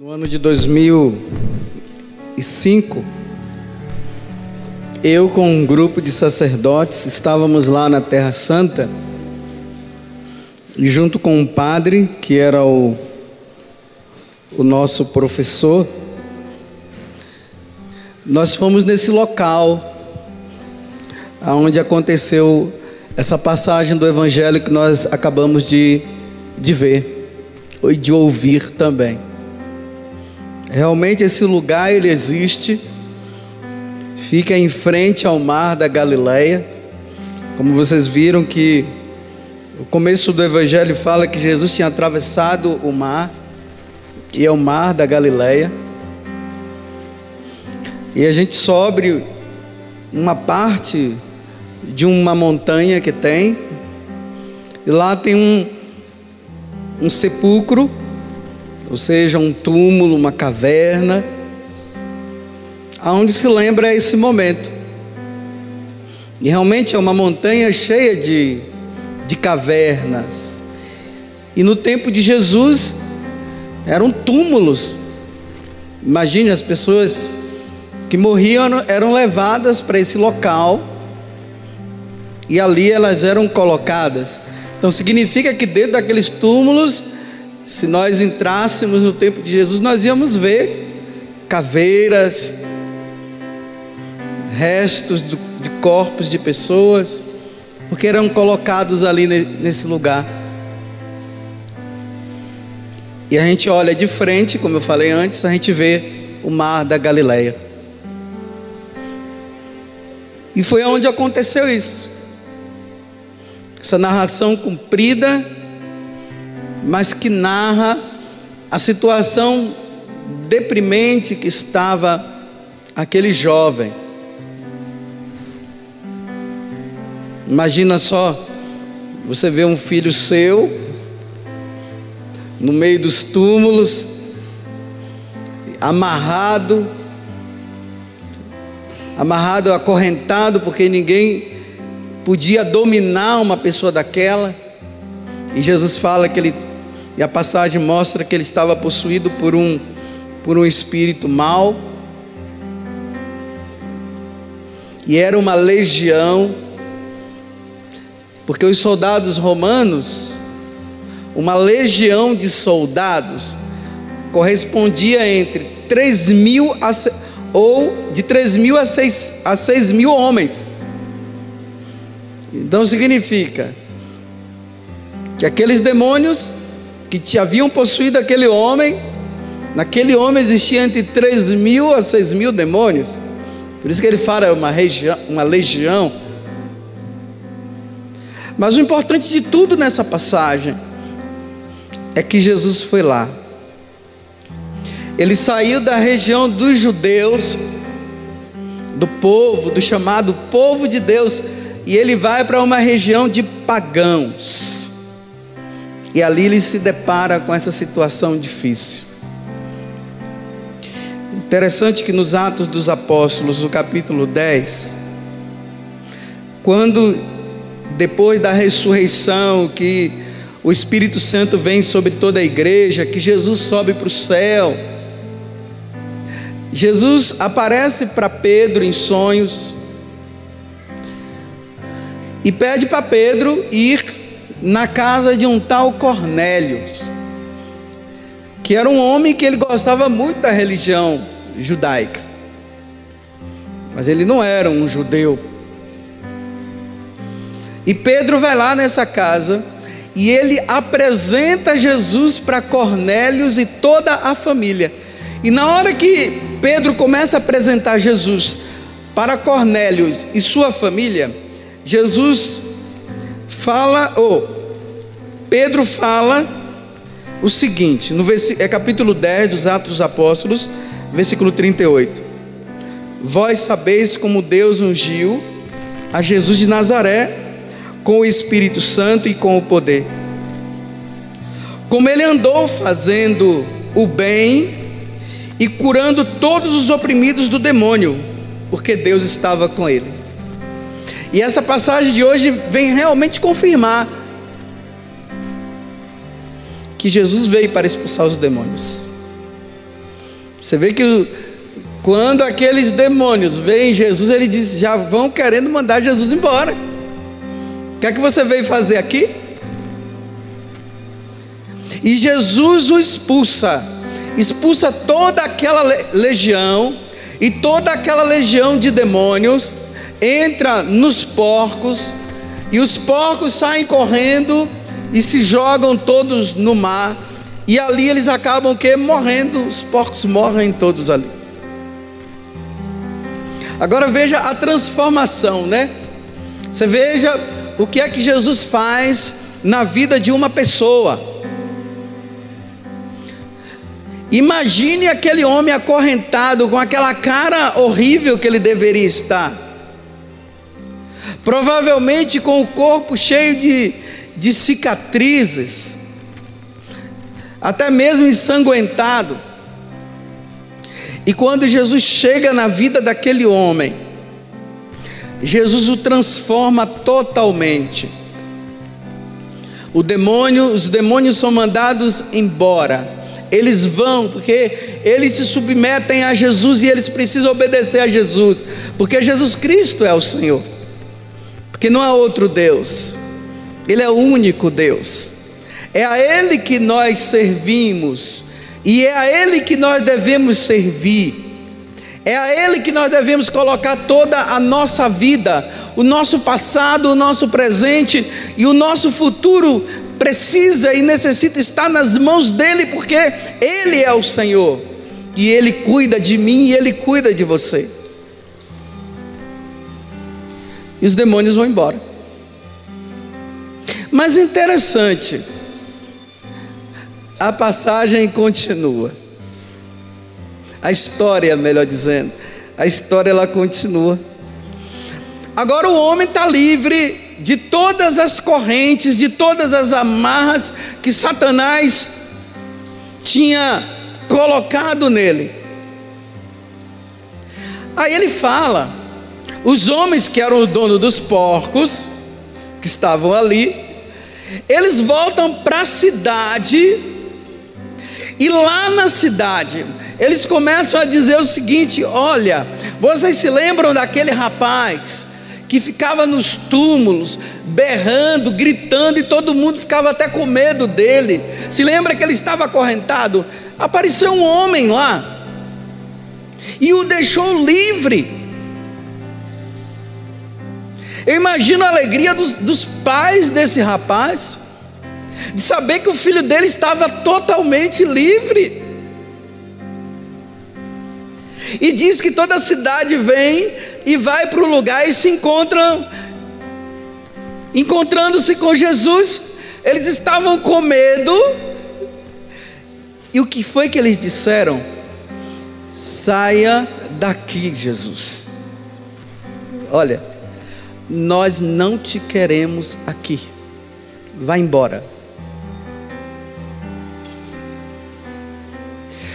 No ano de 2005, eu com um grupo de sacerdotes estávamos lá na Terra Santa, junto com um padre que era o, o nosso professor, nós fomos nesse local onde aconteceu essa passagem do Evangelho que nós acabamos de, de ver e de ouvir também. Realmente esse lugar ele existe, fica em frente ao mar da Galileia. Como vocês viram que o começo do evangelho fala que Jesus tinha atravessado o mar, e é o mar da Galileia. E a gente sobe uma parte de uma montanha que tem, e lá tem um, um sepulcro ou seja, um túmulo, uma caverna, aonde se lembra esse momento. E realmente é uma montanha cheia de, de cavernas. E no tempo de Jesus eram túmulos. Imagine as pessoas que morriam eram levadas para esse local e ali elas eram colocadas. Então significa que dentro daqueles túmulos se nós entrássemos no tempo de Jesus, nós íamos ver caveiras, restos de corpos de pessoas, porque eram colocados ali nesse lugar. E a gente olha de frente, como eu falei antes, a gente vê o mar da Galileia. E foi onde aconteceu isso. Essa narração cumprida mas que narra a situação deprimente que estava aquele jovem. Imagina só, você vê um filho seu no meio dos túmulos, amarrado, amarrado, acorrentado, porque ninguém podia dominar uma pessoa daquela. E Jesus fala que ele e a passagem mostra que ele estava possuído por um, por um espírito mau. E era uma legião, porque os soldados romanos, uma legião de soldados, correspondia entre 3 mil a, ou de 3 mil a 6, a 6 mil homens. Então significa que aqueles demônios que te haviam possuído aquele homem, naquele homem existia entre 3 mil a 6 mil demônios. Por isso que ele fala uma, uma legião. Mas o importante de tudo nessa passagem é que Jesus foi lá. Ele saiu da região dos judeus, do povo, do chamado povo de Deus, e ele vai para uma região de pagãos. E ali ele se depara com essa situação difícil. Interessante que nos Atos dos Apóstolos, no capítulo 10, quando depois da ressurreição, que o Espírito Santo vem sobre toda a igreja, que Jesus sobe para o céu, Jesus aparece para Pedro em sonhos e pede para Pedro ir na casa de um tal Cornélio, que era um homem que ele gostava muito da religião judaica, mas ele não era um judeu. E Pedro vai lá nessa casa e ele apresenta Jesus para Cornélios e toda a família. E na hora que Pedro começa a apresentar Jesus para Cornélios e sua família, Jesus fala, ou oh, Pedro fala o seguinte, no é capítulo 10 dos Atos dos Apóstolos, versículo 38. Vós sabeis como Deus ungiu a Jesus de Nazaré com o Espírito Santo e com o poder. Como ele andou fazendo o bem e curando todos os oprimidos do demônio, porque Deus estava com ele. E essa passagem de hoje vem realmente confirmar que Jesus veio para expulsar os demônios. Você vê que quando aqueles demônios veem Jesus, eles diz, já vão querendo mandar Jesus embora. O que é que você veio fazer aqui? E Jesus o expulsa, expulsa toda aquela legião, e toda aquela legião de demônios entra nos porcos, e os porcos saem correndo e se jogam todos no mar, e ali eles acabam que morrendo, os porcos morrem todos ali. Agora veja a transformação, né? Você veja o que é que Jesus faz na vida de uma pessoa. Imagine aquele homem acorrentado com aquela cara horrível que ele deveria estar. Provavelmente com o corpo cheio de, de cicatrizes, até mesmo ensanguentado. E quando Jesus chega na vida daquele homem, Jesus o transforma totalmente. O demônio, os demônios são mandados embora. Eles vão porque eles se submetem a Jesus e eles precisam obedecer a Jesus, porque Jesus Cristo é o Senhor. Porque não há outro Deus. Ele é o único Deus. É a ele que nós servimos e é a ele que nós devemos servir. É a Ele que nós devemos colocar toda a nossa vida, o nosso passado, o nosso presente e o nosso futuro precisa e necessita estar nas mãos dele, porque Ele é o Senhor, e Ele cuida de mim e Ele cuida de você. E os demônios vão embora. Mas interessante, a passagem continua. A história, melhor dizendo, a história ela continua. Agora o homem está livre de todas as correntes, de todas as amarras que Satanás tinha colocado nele. Aí ele fala: os homens que eram o dono dos porcos, que estavam ali, eles voltam para a cidade, e lá na cidade, eles começam a dizer o seguinte: olha, vocês se lembram daquele rapaz que ficava nos túmulos, berrando, gritando, e todo mundo ficava até com medo dele. Se lembra que ele estava acorrentado? Apareceu um homem lá e o deixou livre. Eu imagino a alegria dos, dos pais desse rapaz, de saber que o filho dele estava totalmente livre. E diz que toda a cidade vem e vai para o lugar e se encontram, encontrando-se com Jesus. Eles estavam com medo. E o que foi que eles disseram? Saia daqui, Jesus. Olha, nós não te queremos aqui. Vá embora.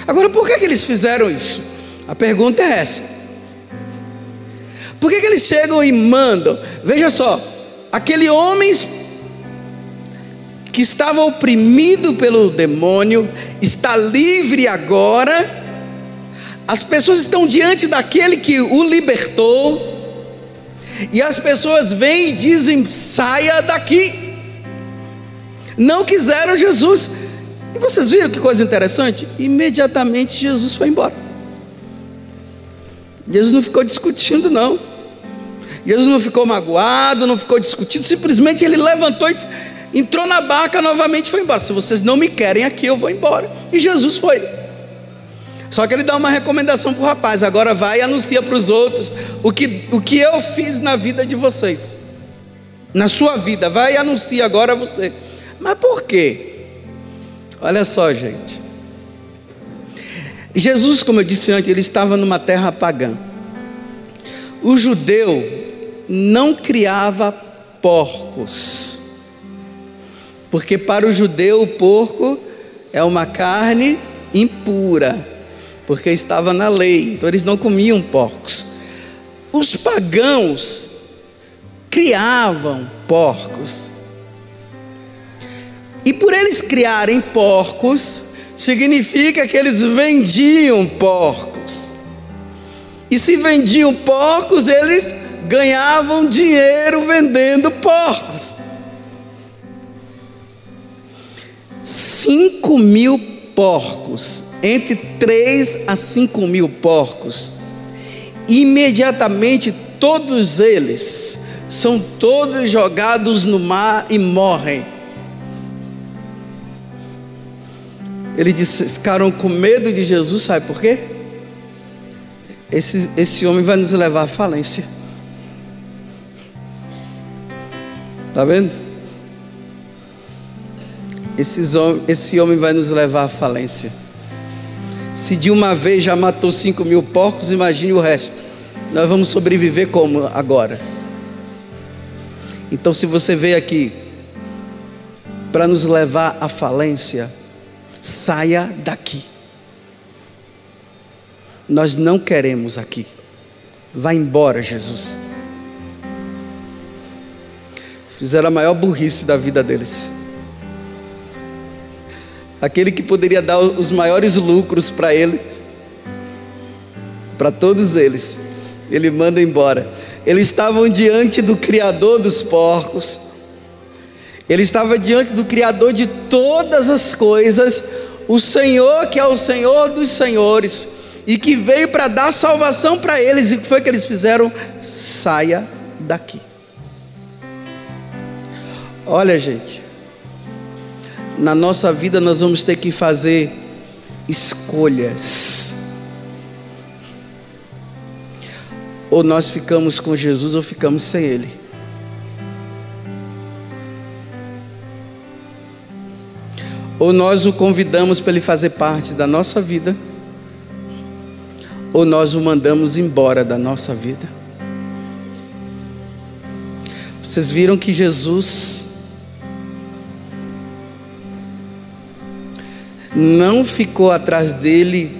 Agora, por que, que eles fizeram isso? A pergunta é essa. Por que, que eles chegam e mandam? Veja só, aquele homem que estava oprimido pelo demônio está livre agora. As pessoas estão diante daquele que o libertou. E as pessoas vêm e dizem: saia daqui. Não quiseram Jesus. E vocês viram que coisa interessante? Imediatamente Jesus foi embora. Jesus não ficou discutindo, não. Jesus não ficou magoado, não ficou discutindo, simplesmente ele levantou e entrou na barca novamente e foi embora. Se vocês não me querem aqui, eu vou embora. E Jesus foi. Só que ele dá uma recomendação para o rapaz: agora vai e anuncia para os outros o que, o que eu fiz na vida de vocês, na sua vida. Vai e anuncia agora você. Mas por quê? Olha só, gente. Jesus, como eu disse antes, ele estava numa terra pagã. O judeu não criava porcos, porque para o judeu o porco é uma carne impura, porque estava na lei, então eles não comiam porcos. Os pagãos criavam porcos, e por eles criarem porcos, significa que eles vendiam porcos. E se vendiam porcos, eles ganhavam dinheiro vendendo porcos. Cinco mil porcos, entre três a cinco mil porcos, imediatamente todos eles são todos jogados no mar e morrem. Eles disse, ficaram com medo de Jesus, sabe por quê? Esse, esse homem vai nos levar à falência. Está vendo? Esse homem vai nos levar à falência. Se de uma vez já matou cinco mil porcos, imagine o resto. Nós vamos sobreviver como agora? Então, se você veio aqui para nos levar à falência, saia daqui. Nós não queremos aqui. Vá embora, Jesus. Fizeram a maior burrice da vida deles. Aquele que poderia dar os maiores lucros para eles, para todos eles, ele manda embora. Eles estavam diante do Criador dos porcos, ele estava diante do Criador de todas as coisas, o Senhor que é o Senhor dos Senhores, e que veio para dar salvação para eles, e o que foi que eles fizeram? Saia daqui. Olha, gente, na nossa vida nós vamos ter que fazer escolhas. Ou nós ficamos com Jesus ou ficamos sem Ele. Ou nós o convidamos para Ele fazer parte da nossa vida, ou nós o mandamos embora da nossa vida. Vocês viram que Jesus não ficou atrás dele,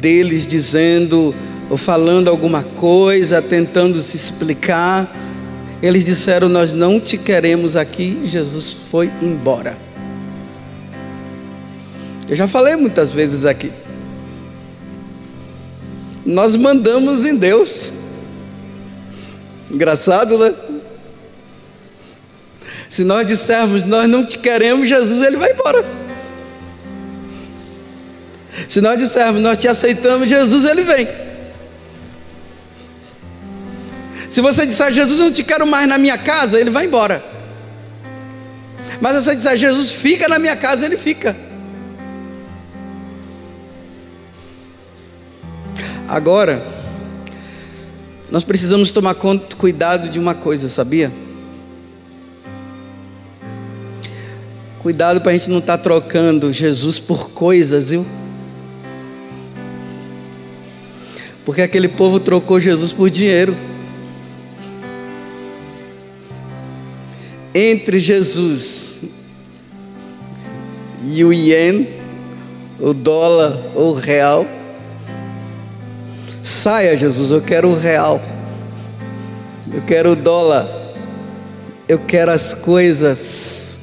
deles dizendo, ou falando alguma coisa, tentando se explicar. Eles disseram: Nós não te queremos aqui. Jesus foi embora. Eu já falei muitas vezes aqui. Nós mandamos em Deus. Engraçado, né? Se nós dissermos, nós não te queremos, Jesus, ele vai embora. Se nós dissermos, nós te aceitamos, Jesus, ele vem. Se você disser, Jesus, não te quero mais na minha casa, ele vai embora. Mas se você disser, Jesus, fica na minha casa, ele fica. Agora, nós precisamos tomar cuidado de uma coisa, sabia? Cuidado para a gente não estar tá trocando Jesus por coisas, viu? Porque aquele povo trocou Jesus por dinheiro. Entre Jesus e o ien, o dólar ou o real, saia Jesus, eu quero o real, eu quero o dólar, eu quero as coisas.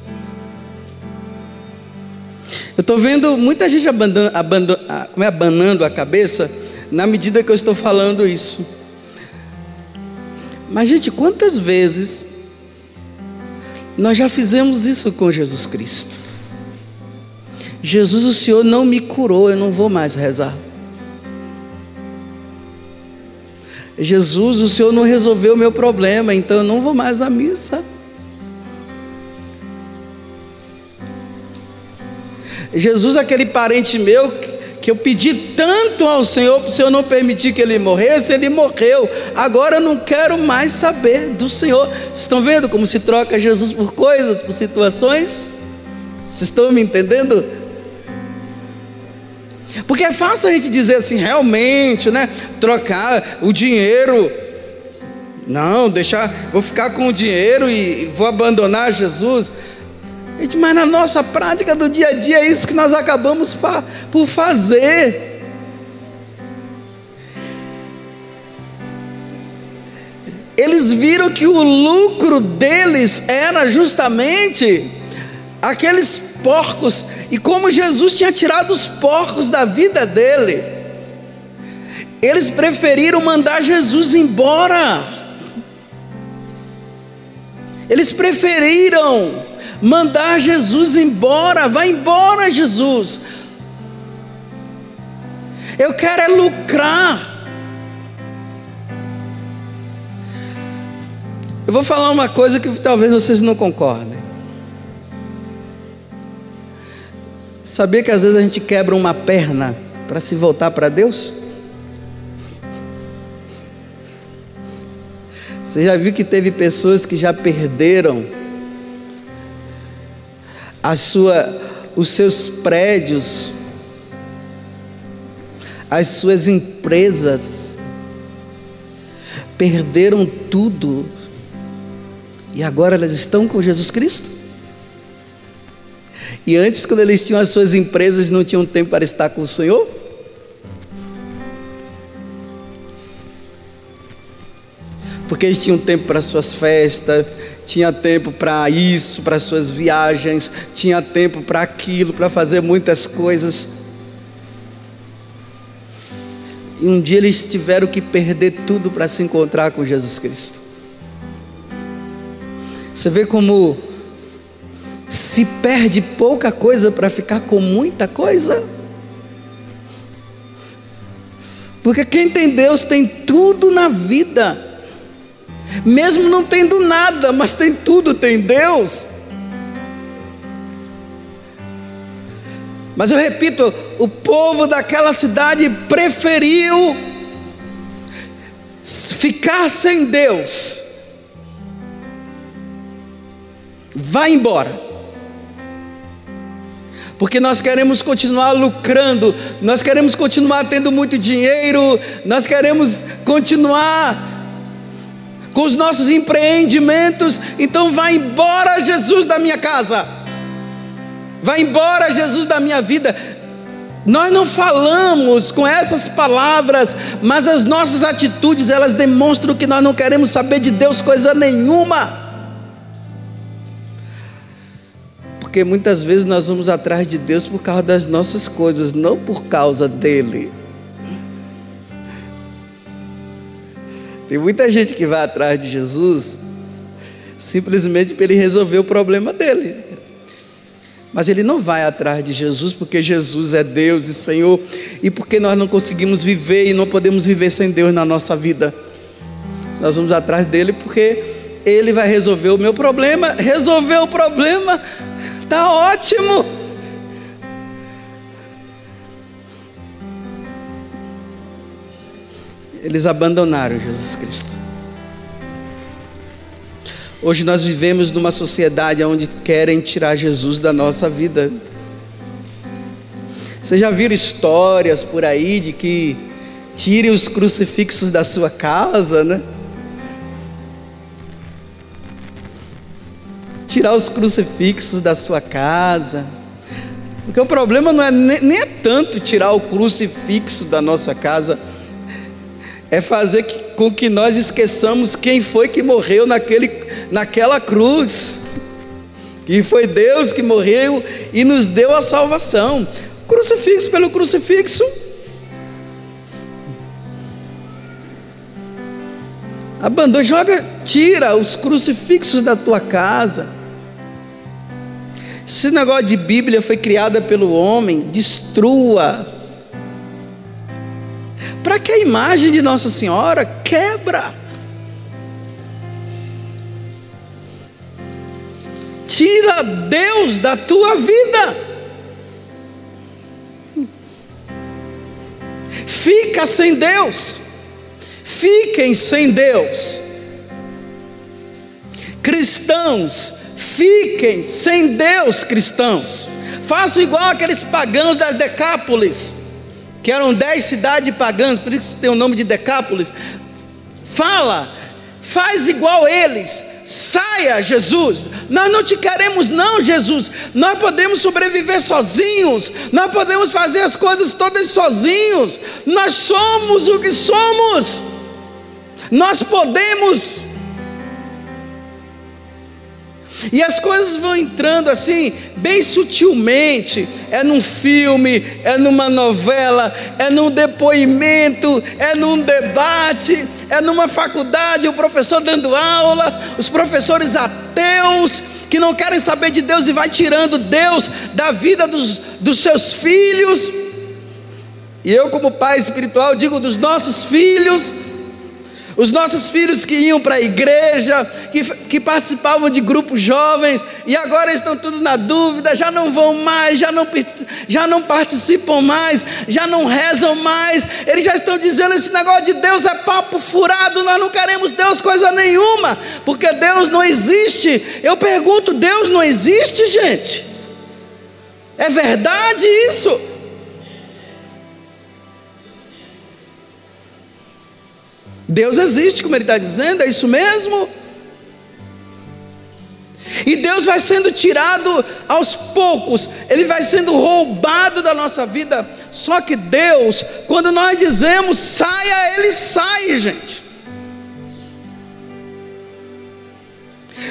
Eu estou vendo muita gente abandonando, abandonando, é, abanando a cabeça na medida que eu estou falando isso. Mas, gente, quantas vezes nós já fizemos isso com Jesus Cristo? Jesus, o Senhor não me curou, eu não vou mais rezar. Jesus, o Senhor não resolveu o meu problema, então eu não vou mais à missa. Jesus, aquele parente meu que eu pedi tanto ao Senhor para o Senhor não permitir que ele morresse, ele morreu. Agora eu não quero mais saber do Senhor. Vocês estão vendo como se troca Jesus por coisas, por situações? Vocês estão me entendendo? Porque é fácil a gente dizer assim, realmente, né? Trocar o dinheiro. Não, deixar, vou ficar com o dinheiro e vou abandonar Jesus. Mas na nossa prática do dia a dia é isso que nós acabamos por fazer. Eles viram que o lucro deles era justamente aqueles porcos e como Jesus tinha tirado os porcos da vida dele, eles preferiram mandar Jesus embora. Eles preferiram mandar Jesus embora. Vai embora, Jesus. Eu quero é lucrar. Eu vou falar uma coisa que talvez vocês não concordem. Sabia que às vezes a gente quebra uma perna para se voltar para Deus? Você já viu que teve pessoas que já perderam a sua, os seus prédios, as suas empresas, perderam tudo e agora elas estão com Jesus Cristo? E antes, quando eles tinham as suas empresas, não tinham tempo para estar com o Senhor? Porque eles tinham tempo para suas festas, tinha tempo para isso, para suas viagens, tinha tempo para aquilo, para fazer muitas coisas. E um dia eles tiveram que perder tudo para se encontrar com Jesus Cristo. Você vê como se perde pouca coisa para ficar com muita coisa? Porque quem tem Deus tem tudo na vida mesmo não tendo nada, mas tem tudo, tem Deus. Mas eu repito, o povo daquela cidade preferiu ficar sem Deus. Vai embora. Porque nós queremos continuar lucrando, nós queremos continuar tendo muito dinheiro, nós queremos continuar com os nossos empreendimentos. Então, vai embora, Jesus, da minha casa, vai embora, Jesus, da minha vida. Nós não falamos com essas palavras, mas as nossas atitudes elas demonstram que nós não queremos saber de Deus coisa nenhuma. Porque muitas vezes nós vamos atrás de Deus por causa das nossas coisas, não por causa dele. Tem muita gente que vai atrás de Jesus simplesmente para ele resolver o problema dele. Mas ele não vai atrás de Jesus porque Jesus é Deus e Senhor e porque nós não conseguimos viver e não podemos viver sem Deus na nossa vida. Nós vamos atrás dele porque ele vai resolver o meu problema. Resolver o problema está ótimo. Eles abandonaram Jesus Cristo. Hoje nós vivemos numa sociedade onde querem tirar Jesus da nossa vida. Vocês já viram histórias por aí de que tire os crucifixos da sua casa, né? Tirar os crucifixos da sua casa. Porque o problema não é nem é tanto tirar o crucifixo da nossa casa é fazer com que nós esqueçamos quem foi que morreu naquele, naquela cruz. Que foi Deus que morreu e nos deu a salvação. Crucifixo pelo crucifixo. Abandona, joga, tira os crucifixos da tua casa. Esse negócio de Bíblia foi criada pelo homem, destrua para que a imagem de Nossa Senhora quebra. Tira Deus da tua vida. Fica sem Deus. Fiquem sem Deus. Cristãos, fiquem sem Deus, cristãos. Façam igual aqueles pagãos das Decápolis que eram dez cidades pagãs, por isso tem o nome de Decápolis. Fala, faz igual eles, saia, Jesus. Nós não te queremos, não, Jesus. Nós podemos sobreviver sozinhos, nós podemos fazer as coisas todas sozinhos. Nós somos o que somos, nós podemos. E as coisas vão entrando assim, bem sutilmente. É num filme, é numa novela, é num depoimento, é num debate, é numa faculdade, o professor dando aula, os professores ateus que não querem saber de Deus e vai tirando Deus da vida dos, dos seus filhos. E eu, como pai espiritual, digo dos nossos filhos os nossos filhos que iam para a igreja, que, que participavam de grupos jovens, e agora estão tudo na dúvida, já não vão mais, já não, já não participam mais, já não rezam mais, eles já estão dizendo: esse negócio de Deus é papo furado, nós não queremos Deus coisa nenhuma, porque Deus não existe. Eu pergunto: Deus não existe, gente? É verdade isso? Deus existe, como ele está dizendo, é isso mesmo. E Deus vai sendo tirado aos poucos, Ele vai sendo roubado da nossa vida. Só que Deus, quando nós dizemos saia, Ele sai, gente.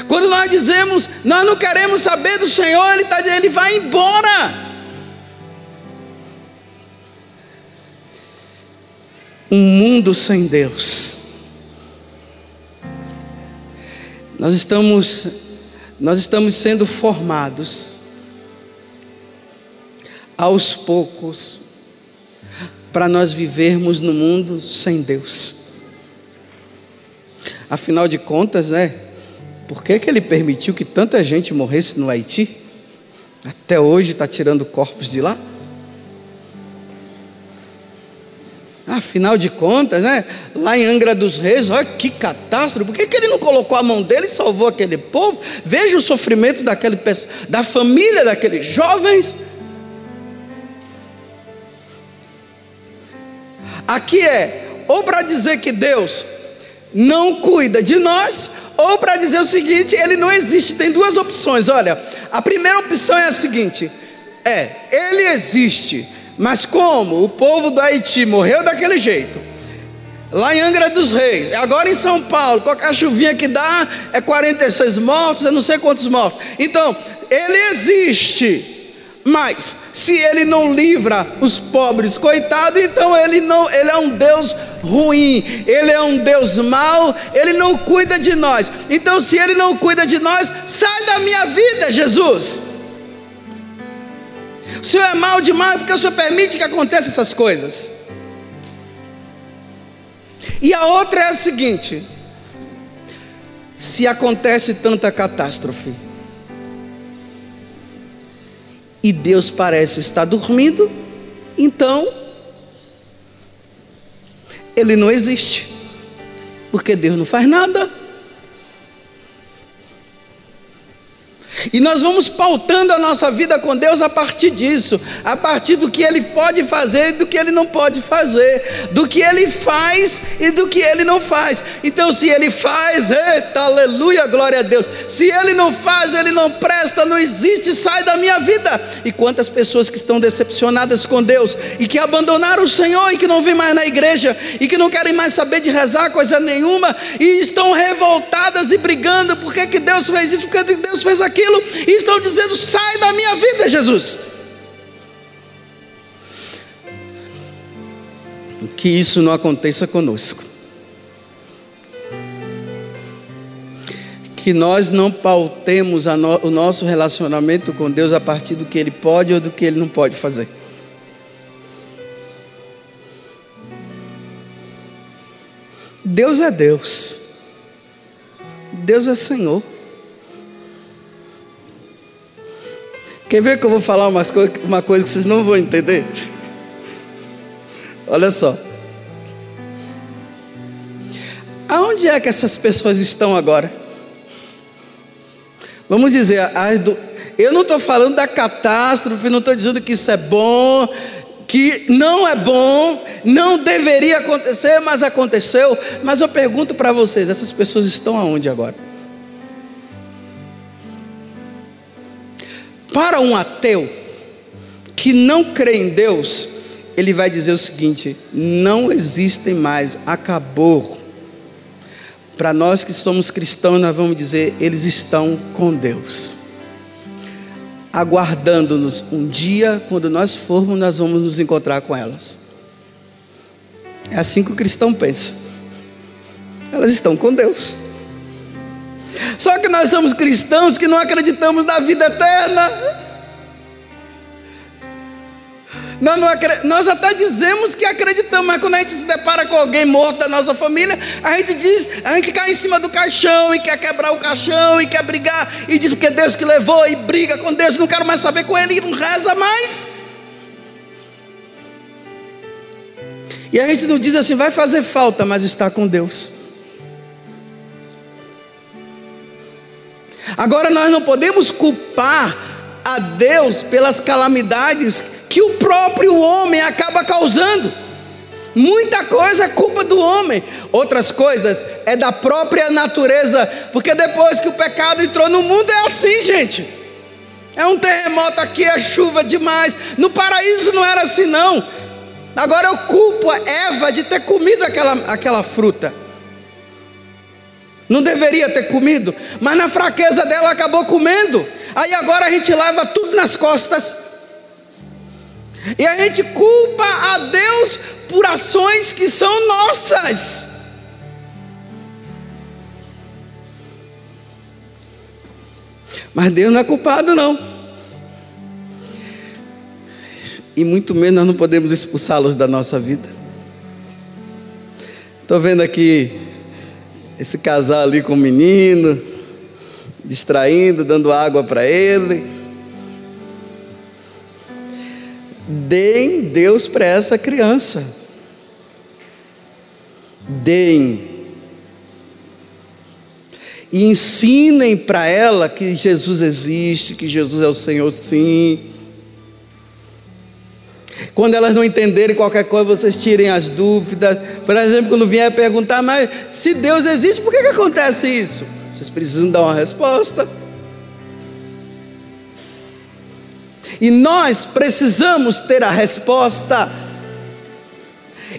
Quando nós dizemos nós não queremos saber do Senhor, Ele, tá, ele vai embora. Um mundo sem Deus Nós estamos, nós estamos sendo formados aos poucos para nós vivermos no mundo sem Deus. Afinal de contas, né? Por que, que ele permitiu que tanta gente morresse no Haiti? Até hoje está tirando corpos de lá? Afinal de contas, né? Lá em Angra dos Reis, olha que catástrofe. Por que, que ele não colocou a mão dele e salvou aquele povo? Veja o sofrimento daquele, da família daqueles jovens. Aqui é ou para dizer que Deus não cuida de nós, ou para dizer o seguinte: ele não existe. Tem duas opções. Olha, a primeira opção é a seguinte: é, ele existe mas como o povo do Haiti morreu daquele jeito, lá em Angra dos Reis, agora em São Paulo, qualquer chuvinha que dá é 46 mortos, eu não sei quantos mortos. Então, ele existe. Mas se ele não livra os pobres, coitado, então ele não, ele é um Deus ruim, ele é um Deus mau, ele não cuida de nós. Então se ele não cuida de nós, sai da minha vida, Jesus. O Senhor é mal demais porque o Senhor permite que aconteçam essas coisas. E a outra é a seguinte: se acontece tanta catástrofe, e Deus parece estar dormindo, então Ele não existe, porque Deus não faz nada. E nós vamos pautando a nossa vida com Deus a partir disso, a partir do que Ele pode fazer e do que Ele não pode fazer, do que Ele faz e do que Ele não faz. Então, se Ele faz, eita, aleluia, glória a Deus. Se Ele não faz, Ele não presta, não existe, sai da minha vida. E quantas pessoas que estão decepcionadas com Deus e que abandonaram o Senhor e que não vêm mais na igreja e que não querem mais saber de rezar coisa nenhuma e estão revoltadas e brigando, por que Deus fez isso, porque Deus fez aquilo aquilo e estão dizendo: sai da minha vida, Jesus. Que isso não aconteça conosco. Que nós não pautemos no, o nosso relacionamento com Deus a partir do que Ele pode ou do que Ele não pode fazer. Deus é Deus. Deus é Senhor. Quer ver que eu vou falar umas co uma coisa que vocês não vão entender? Olha só. Aonde é que essas pessoas estão agora? Vamos dizer, eu não estou falando da catástrofe, não estou dizendo que isso é bom, que não é bom, não deveria acontecer, mas aconteceu. Mas eu pergunto para vocês: essas pessoas estão aonde agora? Para um ateu que não crê em Deus, ele vai dizer o seguinte: não existem mais, acabou. Para nós que somos cristãos, nós vamos dizer: eles estão com Deus, aguardando-nos. Um dia, quando nós formos, nós vamos nos encontrar com elas. É assim que o cristão pensa. Elas estão com Deus. Só que nós somos cristãos que não acreditamos na vida eterna. Nós, não, nós até dizemos que acreditamos, mas quando a gente se depara com alguém morto da nossa família, a gente diz, a gente cai em cima do caixão e quer quebrar o caixão e quer brigar e diz porque Deus que levou e briga com Deus, não quero mais saber com ele e não reza mais. E a gente não diz assim, vai fazer falta, mas está com Deus. Agora nós não podemos culpar a Deus pelas calamidades que o próprio homem acaba causando. Muita coisa é culpa do homem, outras coisas é da própria natureza, porque depois que o pecado entrou no mundo é assim, gente. É um terremoto aqui, é chuva demais. No paraíso não era assim, não. Agora eu culpo a Eva de ter comido aquela, aquela fruta. Não deveria ter comido, mas na fraqueza dela acabou comendo. Aí agora a gente leva tudo nas costas. E a gente culpa a Deus por ações que são nossas. Mas Deus não é culpado, não. E muito menos nós não podemos expulsá-los da nossa vida. Estou vendo aqui esse casal ali com o menino, distraindo, dando água para ele. Deem Deus para essa criança. Deem. E ensinem para ela que Jesus existe, que Jesus é o Senhor, sim quando elas não entenderem qualquer coisa, vocês tirem as dúvidas. Por exemplo, quando vier perguntar, mas se Deus existe, por que, que acontece isso? Vocês precisam dar uma resposta. E nós precisamos ter a resposta.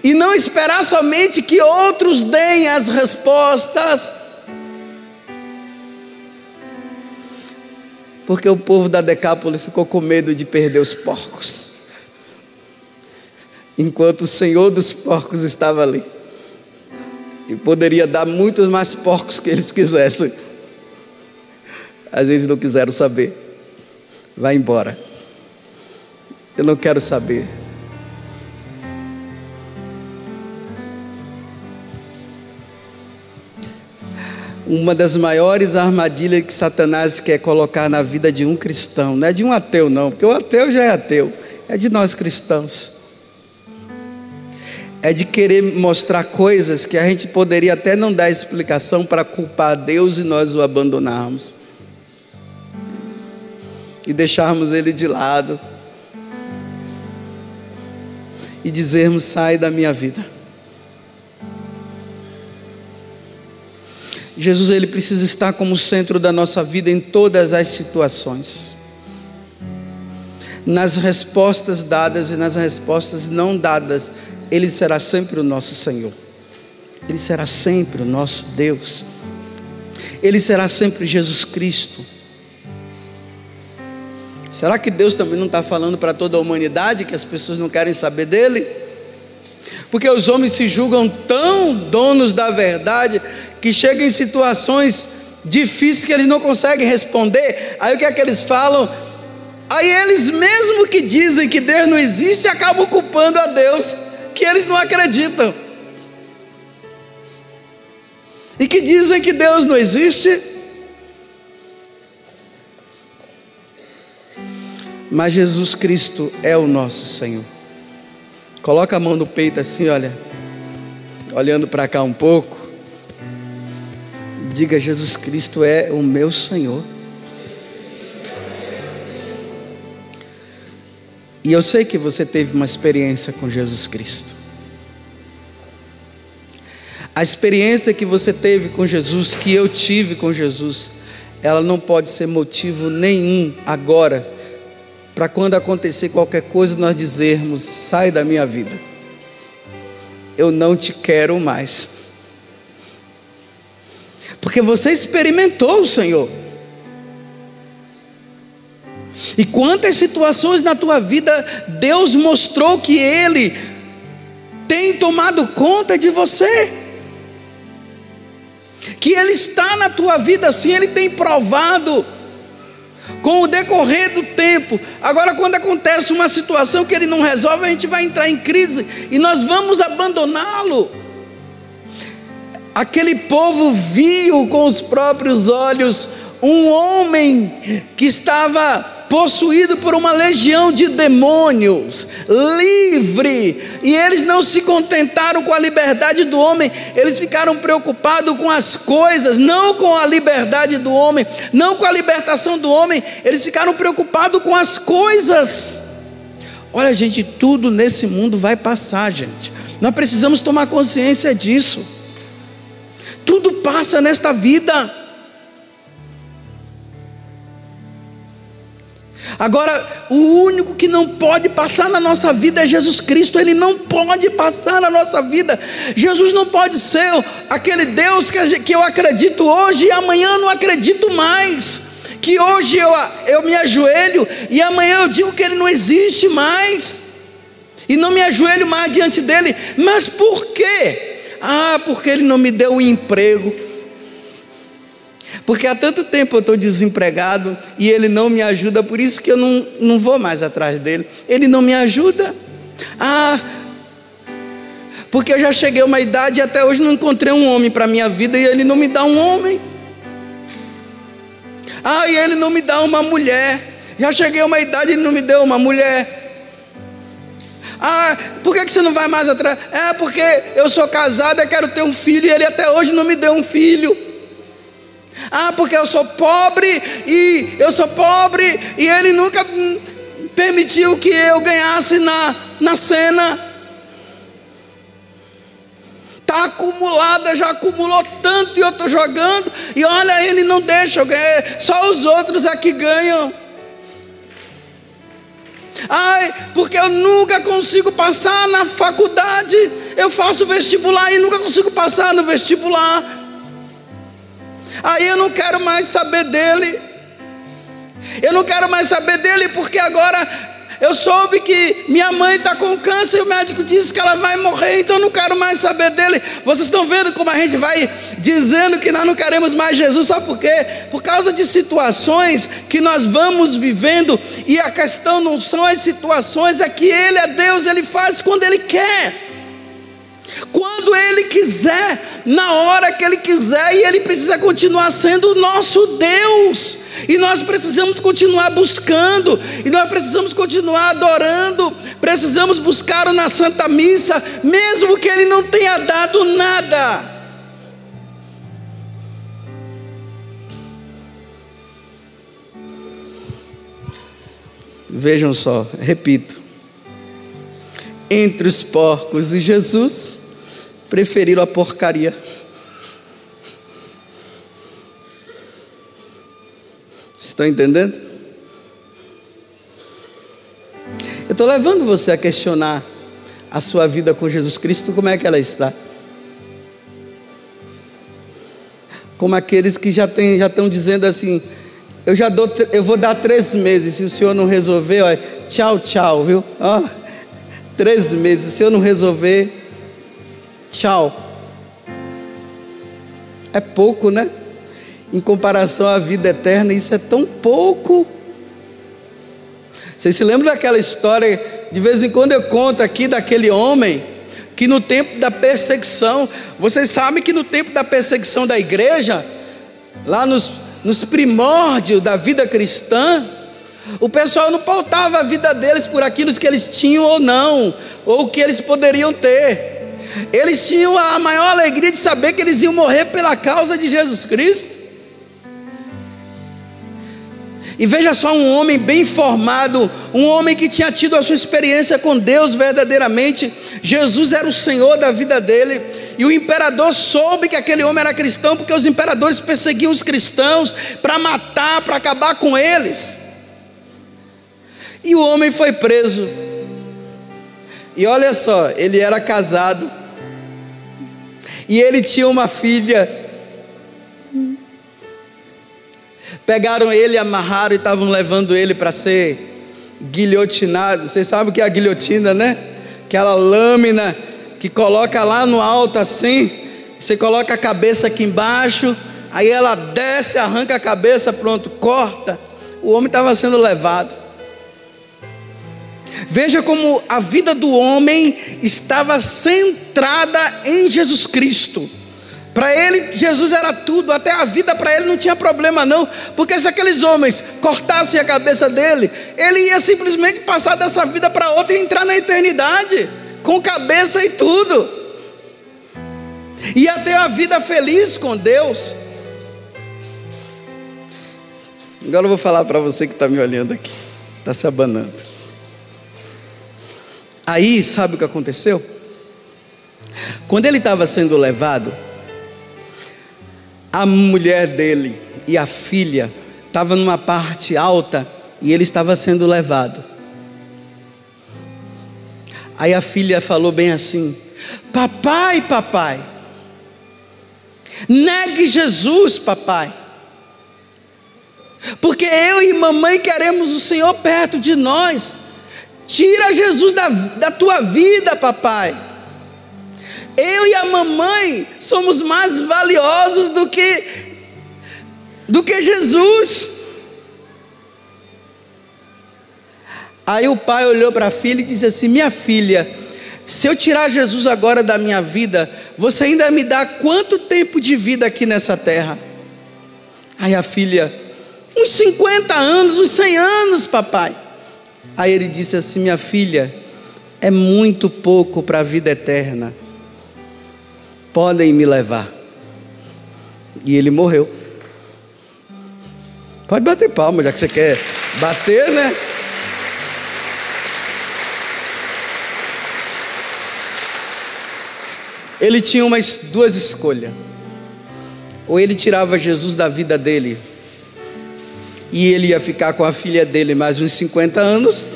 E não esperar somente que outros deem as respostas. Porque o povo da Decápole ficou com medo de perder os porcos enquanto o Senhor dos porcos estava ali. E poderia dar muitos mais porcos que eles quisessem. Às vezes não quiseram saber. Vai embora. Eu não quero saber. Uma das maiores armadilhas que Satanás quer colocar na vida de um cristão, não é de um ateu, não, porque o ateu já é ateu, é de nós cristãos é de querer mostrar coisas que a gente poderia até não dar explicação para culpar Deus e nós o abandonarmos. E deixarmos ele de lado. E dizermos: sai da minha vida. Jesus ele precisa estar como centro da nossa vida em todas as situações. Nas respostas dadas e nas respostas não dadas, ele será sempre o nosso Senhor. Ele será sempre o nosso Deus. Ele será sempre Jesus Cristo. Será que Deus também não está falando para toda a humanidade que as pessoas não querem saber dele? Porque os homens se julgam tão donos da verdade que chegam em situações difíceis que eles não conseguem responder. Aí o que é que eles falam? Aí eles mesmo que dizem que Deus não existe acabam culpando a Deus que eles não acreditam. E que dizem que Deus não existe. Mas Jesus Cristo é o nosso Senhor. Coloca a mão no peito assim, olha. Olhando para cá um pouco. Diga: Jesus Cristo é o meu Senhor. E eu sei que você teve uma experiência com Jesus Cristo. A experiência que você teve com Jesus, que eu tive com Jesus, ela não pode ser motivo nenhum agora para quando acontecer qualquer coisa nós dizermos: sai da minha vida, eu não te quero mais. Porque você experimentou o Senhor. E quantas situações na tua vida Deus mostrou que Ele tem tomado conta de você? Que Ele está na tua vida assim, Ele tem provado com o decorrer do tempo. Agora, quando acontece uma situação que Ele não resolve, a gente vai entrar em crise e nós vamos abandoná-lo. Aquele povo viu com os próprios olhos um homem que estava possuído por uma legião de demônios, livre, e eles não se contentaram com a liberdade do homem, eles ficaram preocupados com as coisas, não com a liberdade do homem, não com a libertação do homem, eles ficaram preocupados com as coisas. Olha, gente, tudo nesse mundo vai passar, gente. Nós precisamos tomar consciência disso. Tudo passa nesta vida. Agora, o único que não pode passar na nossa vida é Jesus Cristo, ele não pode passar na nossa vida. Jesus não pode ser aquele Deus que eu acredito hoje e amanhã não acredito mais. Que hoje eu, eu me ajoelho e amanhã eu digo que ele não existe mais. E não me ajoelho mais diante dele. Mas por quê? Ah, porque ele não me deu um emprego porque há tanto tempo eu estou desempregado e ele não me ajuda, por isso que eu não, não vou mais atrás dele. Ele não me ajuda. Ah, porque eu já cheguei a uma idade e até hoje não encontrei um homem para a minha vida e ele não me dá um homem. Ah, e ele não me dá uma mulher. Já cheguei a uma idade e ele não me deu uma mulher. Ah, por que, que você não vai mais atrás? É porque eu sou casado e quero ter um filho e ele até hoje não me deu um filho. Ah, porque eu sou pobre e eu sou pobre e ele nunca permitiu que eu ganhasse na, na cena. Está acumulada, já acumulou tanto e eu estou jogando, e olha, ele não deixa eu ganhar, só os outros é que ganham. Ai, porque eu nunca consigo passar na faculdade. Eu faço vestibular e nunca consigo passar no vestibular. Aí eu não quero mais saber dele. Eu não quero mais saber dele porque agora eu soube que minha mãe está com câncer e o médico disse que ela vai morrer, então eu não quero mais saber dele. Vocês estão vendo como a gente vai dizendo que nós não queremos mais Jesus, sabe por quê? Por causa de situações que nós vamos vivendo, e a questão não são as situações, é que Ele é Deus, Ele faz quando Ele quer quando Ele quiser, na hora que Ele quiser, e Ele precisa continuar sendo o nosso Deus, e nós precisamos continuar buscando, e nós precisamos continuar adorando, precisamos buscar na Santa Missa, mesmo que Ele não tenha dado nada. Vejam só, repito, entre os porcos e Jesus, preferiram a porcaria. Estão entendendo? Eu estou levando você a questionar a sua vida com Jesus Cristo, como é que ela está? Como aqueles que já, tem, já estão dizendo assim, eu já dou, eu vou dar três meses, se o senhor não resolver, ó, tchau, tchau, viu? Ó, três meses, se eu não resolver, Tchau. É pouco, né? Em comparação à vida eterna, isso é tão pouco. Vocês se lembram daquela história? De vez em quando eu conto aqui daquele homem que no tempo da perseguição, vocês sabem que no tempo da perseguição da igreja, lá nos, nos primórdios da vida cristã, o pessoal não pautava a vida deles por aquilo que eles tinham ou não, ou que eles poderiam ter. Eles tinham a maior alegria de saber que eles iam morrer pela causa de Jesus Cristo. E veja só um homem bem formado, um homem que tinha tido a sua experiência com Deus verdadeiramente. Jesus era o Senhor da vida dele. E o imperador soube que aquele homem era cristão, porque os imperadores perseguiam os cristãos para matar, para acabar com eles. E o homem foi preso. E olha só, ele era casado e ele tinha uma filha Pegaram ele, amarraram e estavam levando ele para ser guilhotinado. Vocês sabem o que é a guilhotina, né? Aquela lâmina que coloca lá no alto assim. Você coloca a cabeça aqui embaixo, aí ela desce, arranca a cabeça, pronto, corta. O homem estava sendo levado. Veja como a vida do homem estava centrada em Jesus Cristo. Para ele, Jesus era tudo, até a vida para ele não tinha problema, não, porque se aqueles homens cortassem a cabeça dele, ele ia simplesmente passar dessa vida para outra e entrar na eternidade, com cabeça e tudo, ia ter a vida feliz com Deus. Agora eu vou falar para você que está me olhando aqui, está se abanando. Aí, sabe o que aconteceu? Quando ele estava sendo levado, a mulher dele e a filha estavam numa parte alta e ele estava sendo levado. Aí a filha falou bem assim: Papai, papai, negue Jesus, papai. Porque eu e mamãe queremos o Senhor perto de nós. Tira Jesus da, da tua vida, papai eu e a mamãe somos mais valiosos do que do que Jesus. Aí o pai olhou para a filha e disse assim: Minha filha, se eu tirar Jesus agora da minha vida, você ainda me dá quanto tempo de vida aqui nessa terra? Aí a filha, uns 50 anos, uns 100 anos, papai. Aí ele disse assim: Minha filha, é muito pouco para a vida eterna podem me levar. E ele morreu. Pode bater palma, já que você quer bater, né? Ele tinha umas duas escolhas. Ou ele tirava Jesus da vida dele, e ele ia ficar com a filha dele mais uns 50 anos,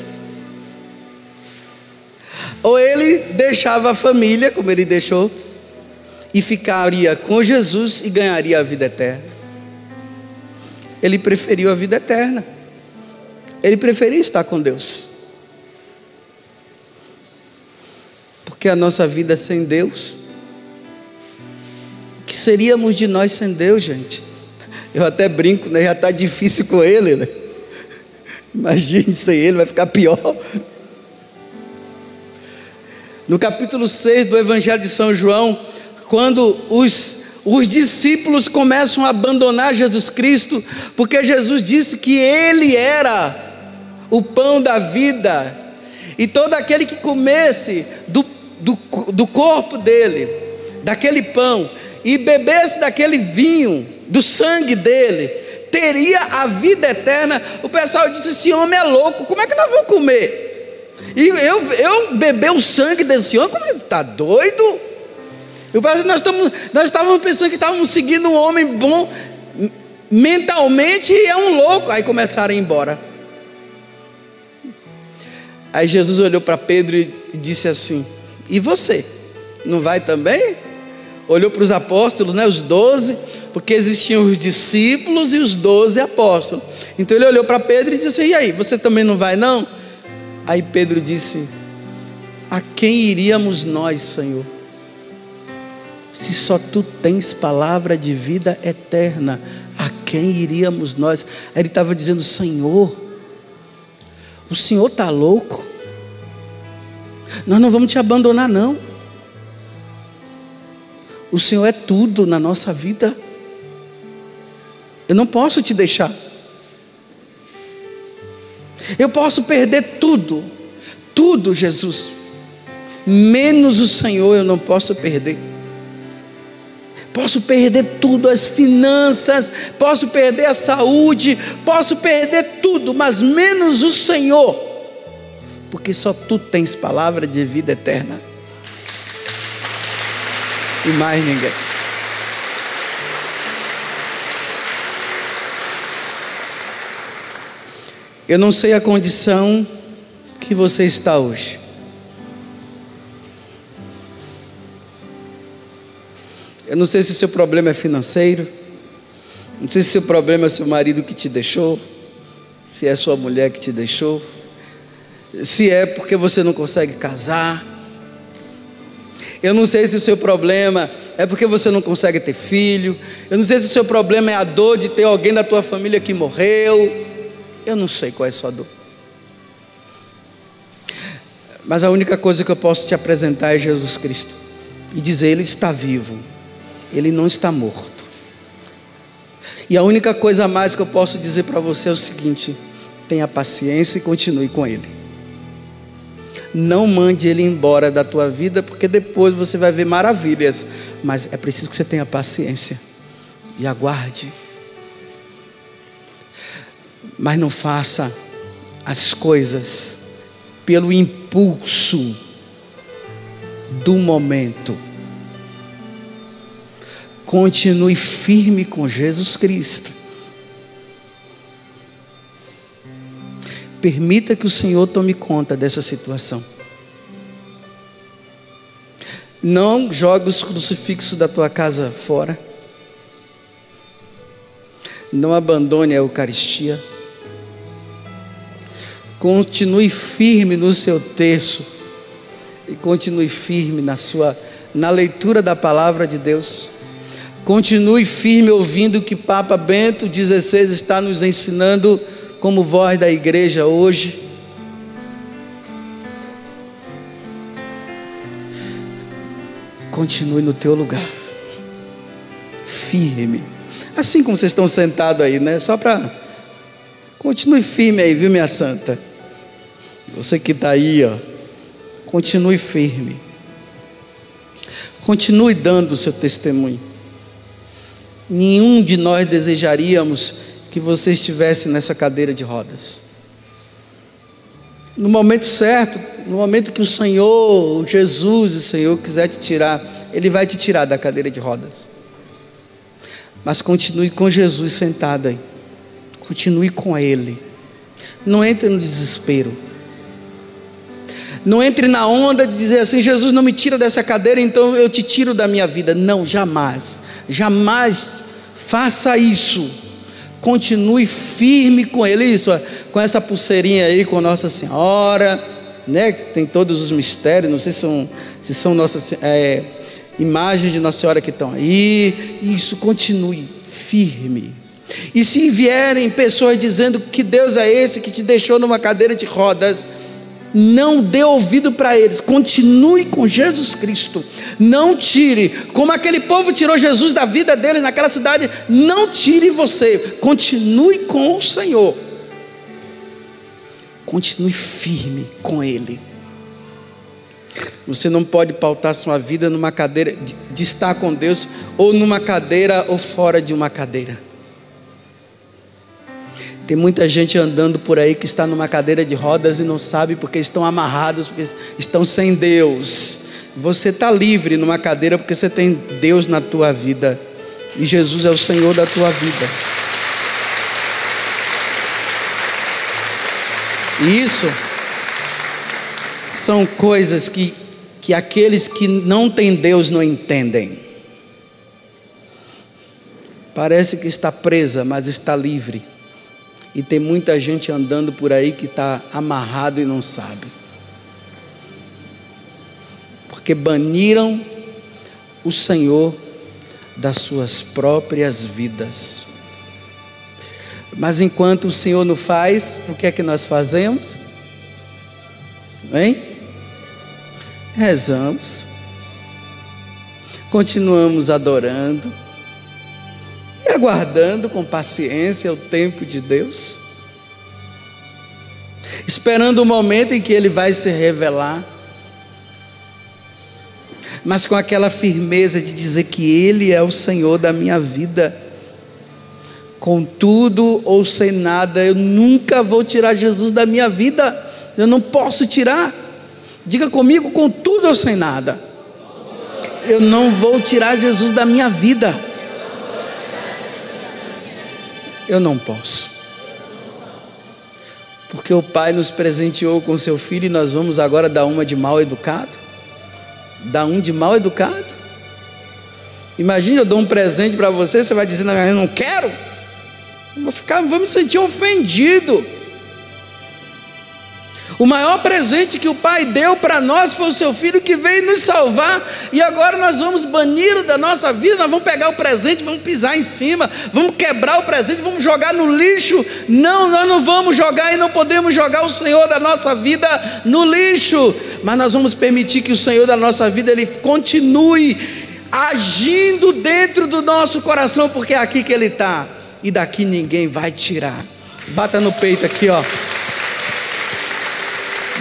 ou ele deixava a família, como ele deixou, e ficaria com Jesus e ganharia a vida eterna. Ele preferiu a vida eterna. Ele preferia estar com Deus. Porque a nossa vida sem Deus, o que seríamos de nós sem Deus, gente? Eu até brinco, né? Já está difícil com Ele, né? Imagine sem Ele, vai ficar pior. No capítulo 6 do Evangelho de São João, quando os, os discípulos começam a abandonar Jesus Cristo, porque Jesus disse que Ele era o pão da vida, e todo aquele que comesse do, do, do corpo dele, daquele pão, e bebesse daquele vinho, do sangue dele, teria a vida eterna. O pessoal disse: Esse homem é louco, como é que nós vamos comer? E eu, eu beber o sangue desse homem, como está doido? E o Brasil, nós, estamos, nós estávamos pensando que estávamos seguindo um homem bom mentalmente e é um louco. Aí começaram a ir embora. Aí Jesus olhou para Pedro e disse assim: E você? Não vai também? Olhou para os apóstolos, né, os doze, porque existiam os discípulos e os doze apóstolos. Então ele olhou para Pedro e disse: E aí, você também não vai não? Aí Pedro disse: A quem iríamos nós, Senhor? Se só tu tens palavra de vida eterna, a quem iríamos nós? Aí ele estava dizendo: Senhor, o Senhor está louco? Nós não vamos te abandonar, não. O Senhor é tudo na nossa vida. Eu não posso te deixar. Eu posso perder tudo, tudo, Jesus, menos o Senhor eu não posso perder. Posso perder tudo, as finanças, posso perder a saúde, posso perder tudo, mas menos o Senhor, porque só tu tens palavra de vida eterna. E mais ninguém. Eu não sei a condição que você está hoje. Eu não sei se o seu problema é financeiro, não sei se seu problema é seu marido que te deixou, se é sua mulher que te deixou, se é porque você não consegue casar. Eu não sei se o seu problema é porque você não consegue ter filho. Eu não sei se o seu problema é a dor de ter alguém da tua família que morreu. Eu não sei qual é a sua dor. Mas a única coisa que eu posso te apresentar é Jesus Cristo e dizer: Ele está vivo, Ele não está morto. E a única coisa mais que eu posso dizer para você é o seguinte: tenha paciência e continue com Ele. Não mande Ele embora da tua vida, porque depois você vai ver maravilhas, mas é preciso que você tenha paciência e aguarde. Mas não faça as coisas pelo impulso do momento. Continue firme com Jesus Cristo. Permita que o Senhor tome conta dessa situação. Não jogue os crucifixos da tua casa fora. Não abandone a Eucaristia. Continue firme no seu texto e continue firme na sua na leitura da palavra de Deus. Continue firme ouvindo o que Papa Bento XVI está nos ensinando como voz da igreja hoje. Continue no teu lugar, firme, assim como vocês estão sentados aí, né? Só para continue firme aí, viu, minha santa? Você que está aí, ó, continue firme. Continue dando o seu testemunho. Nenhum de nós desejaríamos que você estivesse nessa cadeira de rodas. No momento certo, no momento que o Senhor, Jesus, o Senhor quiser te tirar, Ele vai te tirar da cadeira de rodas. Mas continue com Jesus sentado aí. Continue com Ele. Não entre no desespero. Não entre na onda de dizer assim: Jesus não me tira dessa cadeira, então eu te tiro da minha vida. Não, jamais. Jamais faça isso. Continue firme com Ele. Isso, com essa pulseirinha aí com Nossa Senhora, né? Tem todos os mistérios. Não sei se são, se são nossas é, imagens de Nossa Senhora que estão aí. Isso, continue firme. E se vierem pessoas dizendo que Deus é esse que te deixou numa cadeira de rodas, não dê ouvido para eles, continue com Jesus Cristo, não tire, como aquele povo tirou Jesus da vida deles naquela cidade, não tire você, continue com o Senhor, continue firme com Ele. Você não pode pautar sua vida numa cadeira de, estar com Deus, ou numa cadeira ou fora de uma cadeira. Tem muita gente andando por aí que está numa cadeira de rodas e não sabe porque estão amarrados, porque estão sem Deus. Você está livre numa cadeira porque você tem Deus na tua vida. E Jesus é o Senhor da tua vida. E isso são coisas que, que aqueles que não têm Deus não entendem. Parece que está presa, mas está livre. E tem muita gente andando por aí que está amarrado e não sabe. Porque baniram o Senhor das suas próprias vidas. Mas enquanto o Senhor não faz, o que é que nós fazemos? Hein? Rezamos, continuamos adorando, aguardando com paciência o tempo de Deus, esperando o momento em que Ele vai se revelar, mas com aquela firmeza de dizer que Ele é o Senhor da minha vida, com tudo ou sem nada, eu nunca vou tirar Jesus da minha vida, eu não posso tirar. Diga comigo, com tudo ou sem nada, eu não vou tirar Jesus da minha vida eu não posso. Porque o pai nos presenteou com seu filho e nós vamos agora dar uma de mal educado? Dar um de mal educado? Imagina, eu dou um presente para você, você vai dizer, não, eu não quero. Vou ficar, vou me sentir ofendido. O maior presente que o Pai deu para nós foi o seu filho que veio nos salvar, e agora nós vamos banir da nossa vida, nós vamos pegar o presente, vamos pisar em cima, vamos quebrar o presente, vamos jogar no lixo. Não, nós não vamos jogar e não podemos jogar o Senhor da nossa vida no lixo, mas nós vamos permitir que o Senhor da nossa vida ele continue agindo dentro do nosso coração, porque é aqui que ele está, e daqui ninguém vai tirar. Bata no peito aqui, ó.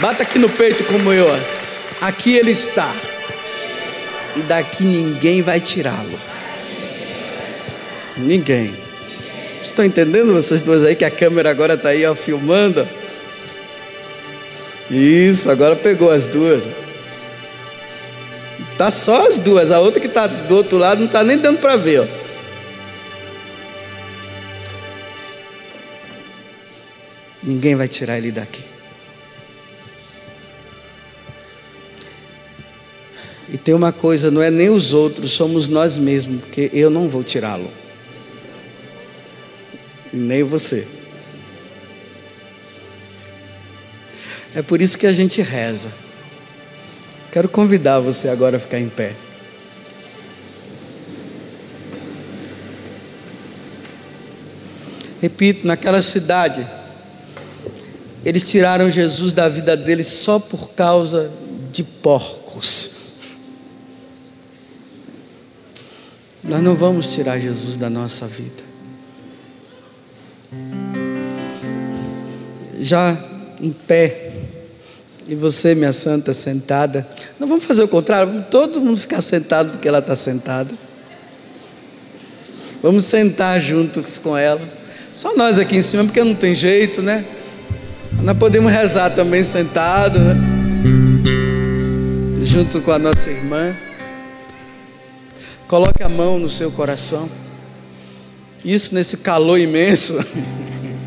Bata aqui no peito como eu. Aqui ele está. E daqui ninguém vai tirá-lo. Ninguém. Estão entendendo vocês duas aí que a câmera agora está aí ó, filmando? Isso, agora pegou as duas. Tá só as duas, a outra que está do outro lado não está nem dando para ver. Ó. Ninguém vai tirar ele daqui. E tem uma coisa, não é nem os outros, somos nós mesmos, porque eu não vou tirá-lo. Nem você. É por isso que a gente reza. Quero convidar você agora a ficar em pé. Repito, naquela cidade, eles tiraram Jesus da vida deles só por causa de porcos. Nós não vamos tirar Jesus da nossa vida. Já em pé, e você, minha santa, sentada. Não vamos fazer o contrário, vamos todo mundo ficar sentado porque ela está sentada. Vamos sentar juntos com ela. Só nós aqui em cima, porque não tem jeito, né? Nós podemos rezar também sentado, né? Junto com a nossa irmã. Coloque a mão no seu coração. Isso nesse calor imenso.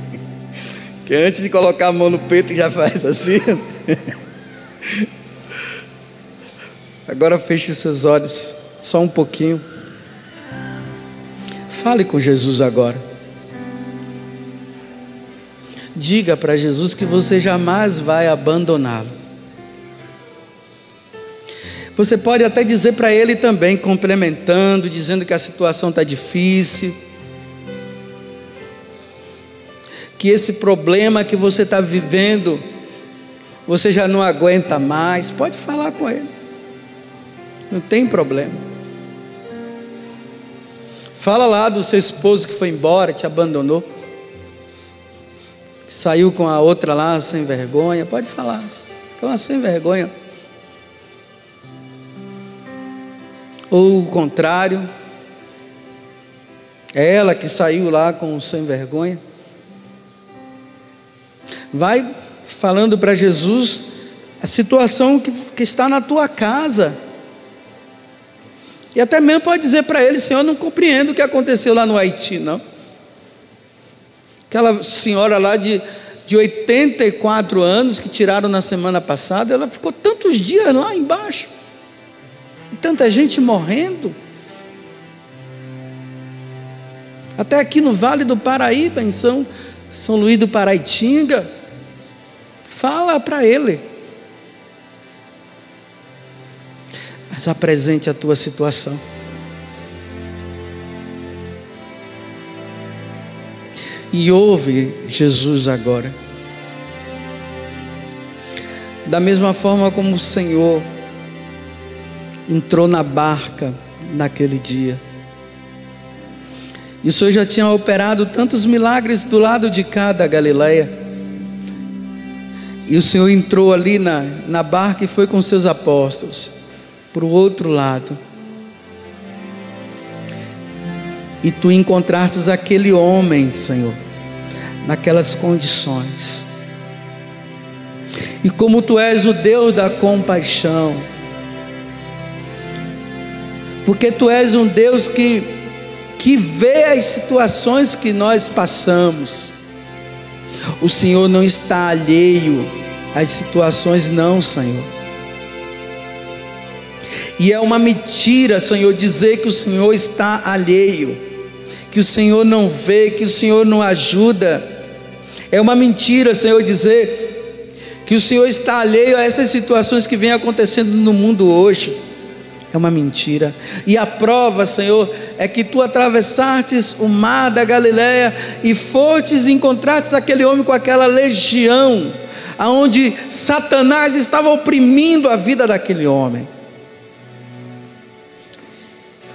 que antes de colocar a mão no peito já faz assim. Agora feche os seus olhos, só um pouquinho. Fale com Jesus agora. Diga para Jesus que você jamais vai abandoná-lo. Você pode até dizer para ele também, complementando, dizendo que a situação está difícil, que esse problema que você está vivendo, você já não aguenta mais. Pode falar com ele, não tem problema. Fala lá do seu esposo que foi embora, te abandonou, que saiu com a outra lá sem vergonha. Pode falar, que é uma sem vergonha. Ou o contrário, é ela que saiu lá com sem vergonha. Vai falando para Jesus a situação que, que está na tua casa. E até mesmo pode dizer para ele: Senhor, não compreendo o que aconteceu lá no Haiti, não. Aquela senhora lá de, de 84 anos que tiraram na semana passada, ela ficou tantos dias lá embaixo tanta gente morrendo. Até aqui no Vale do Paraíba, em São, São Luís do Paraitinga. Fala para ele. Mas apresente a tua situação. E ouve Jesus agora. Da mesma forma como o Senhor entrou na barca naquele dia. E o Senhor já tinha operado tantos milagres do lado de cá da Galileia. E o Senhor entrou ali na, na barca e foi com seus apóstolos para o outro lado. E tu encontrastes aquele homem, Senhor, naquelas condições. E como tu és o Deus da compaixão, porque tu és um Deus que, que vê as situações que nós passamos. O Senhor não está alheio às situações, não, Senhor. E é uma mentira, Senhor, dizer que o Senhor está alheio, que o Senhor não vê, que o Senhor não ajuda. É uma mentira, Senhor, dizer que o Senhor está alheio a essas situações que vêm acontecendo no mundo hoje. É uma mentira. E a prova, Senhor, é que tu atravessastes o mar da Galileia e fostes e encontrastes aquele homem com aquela legião, aonde Satanás estava oprimindo a vida daquele homem.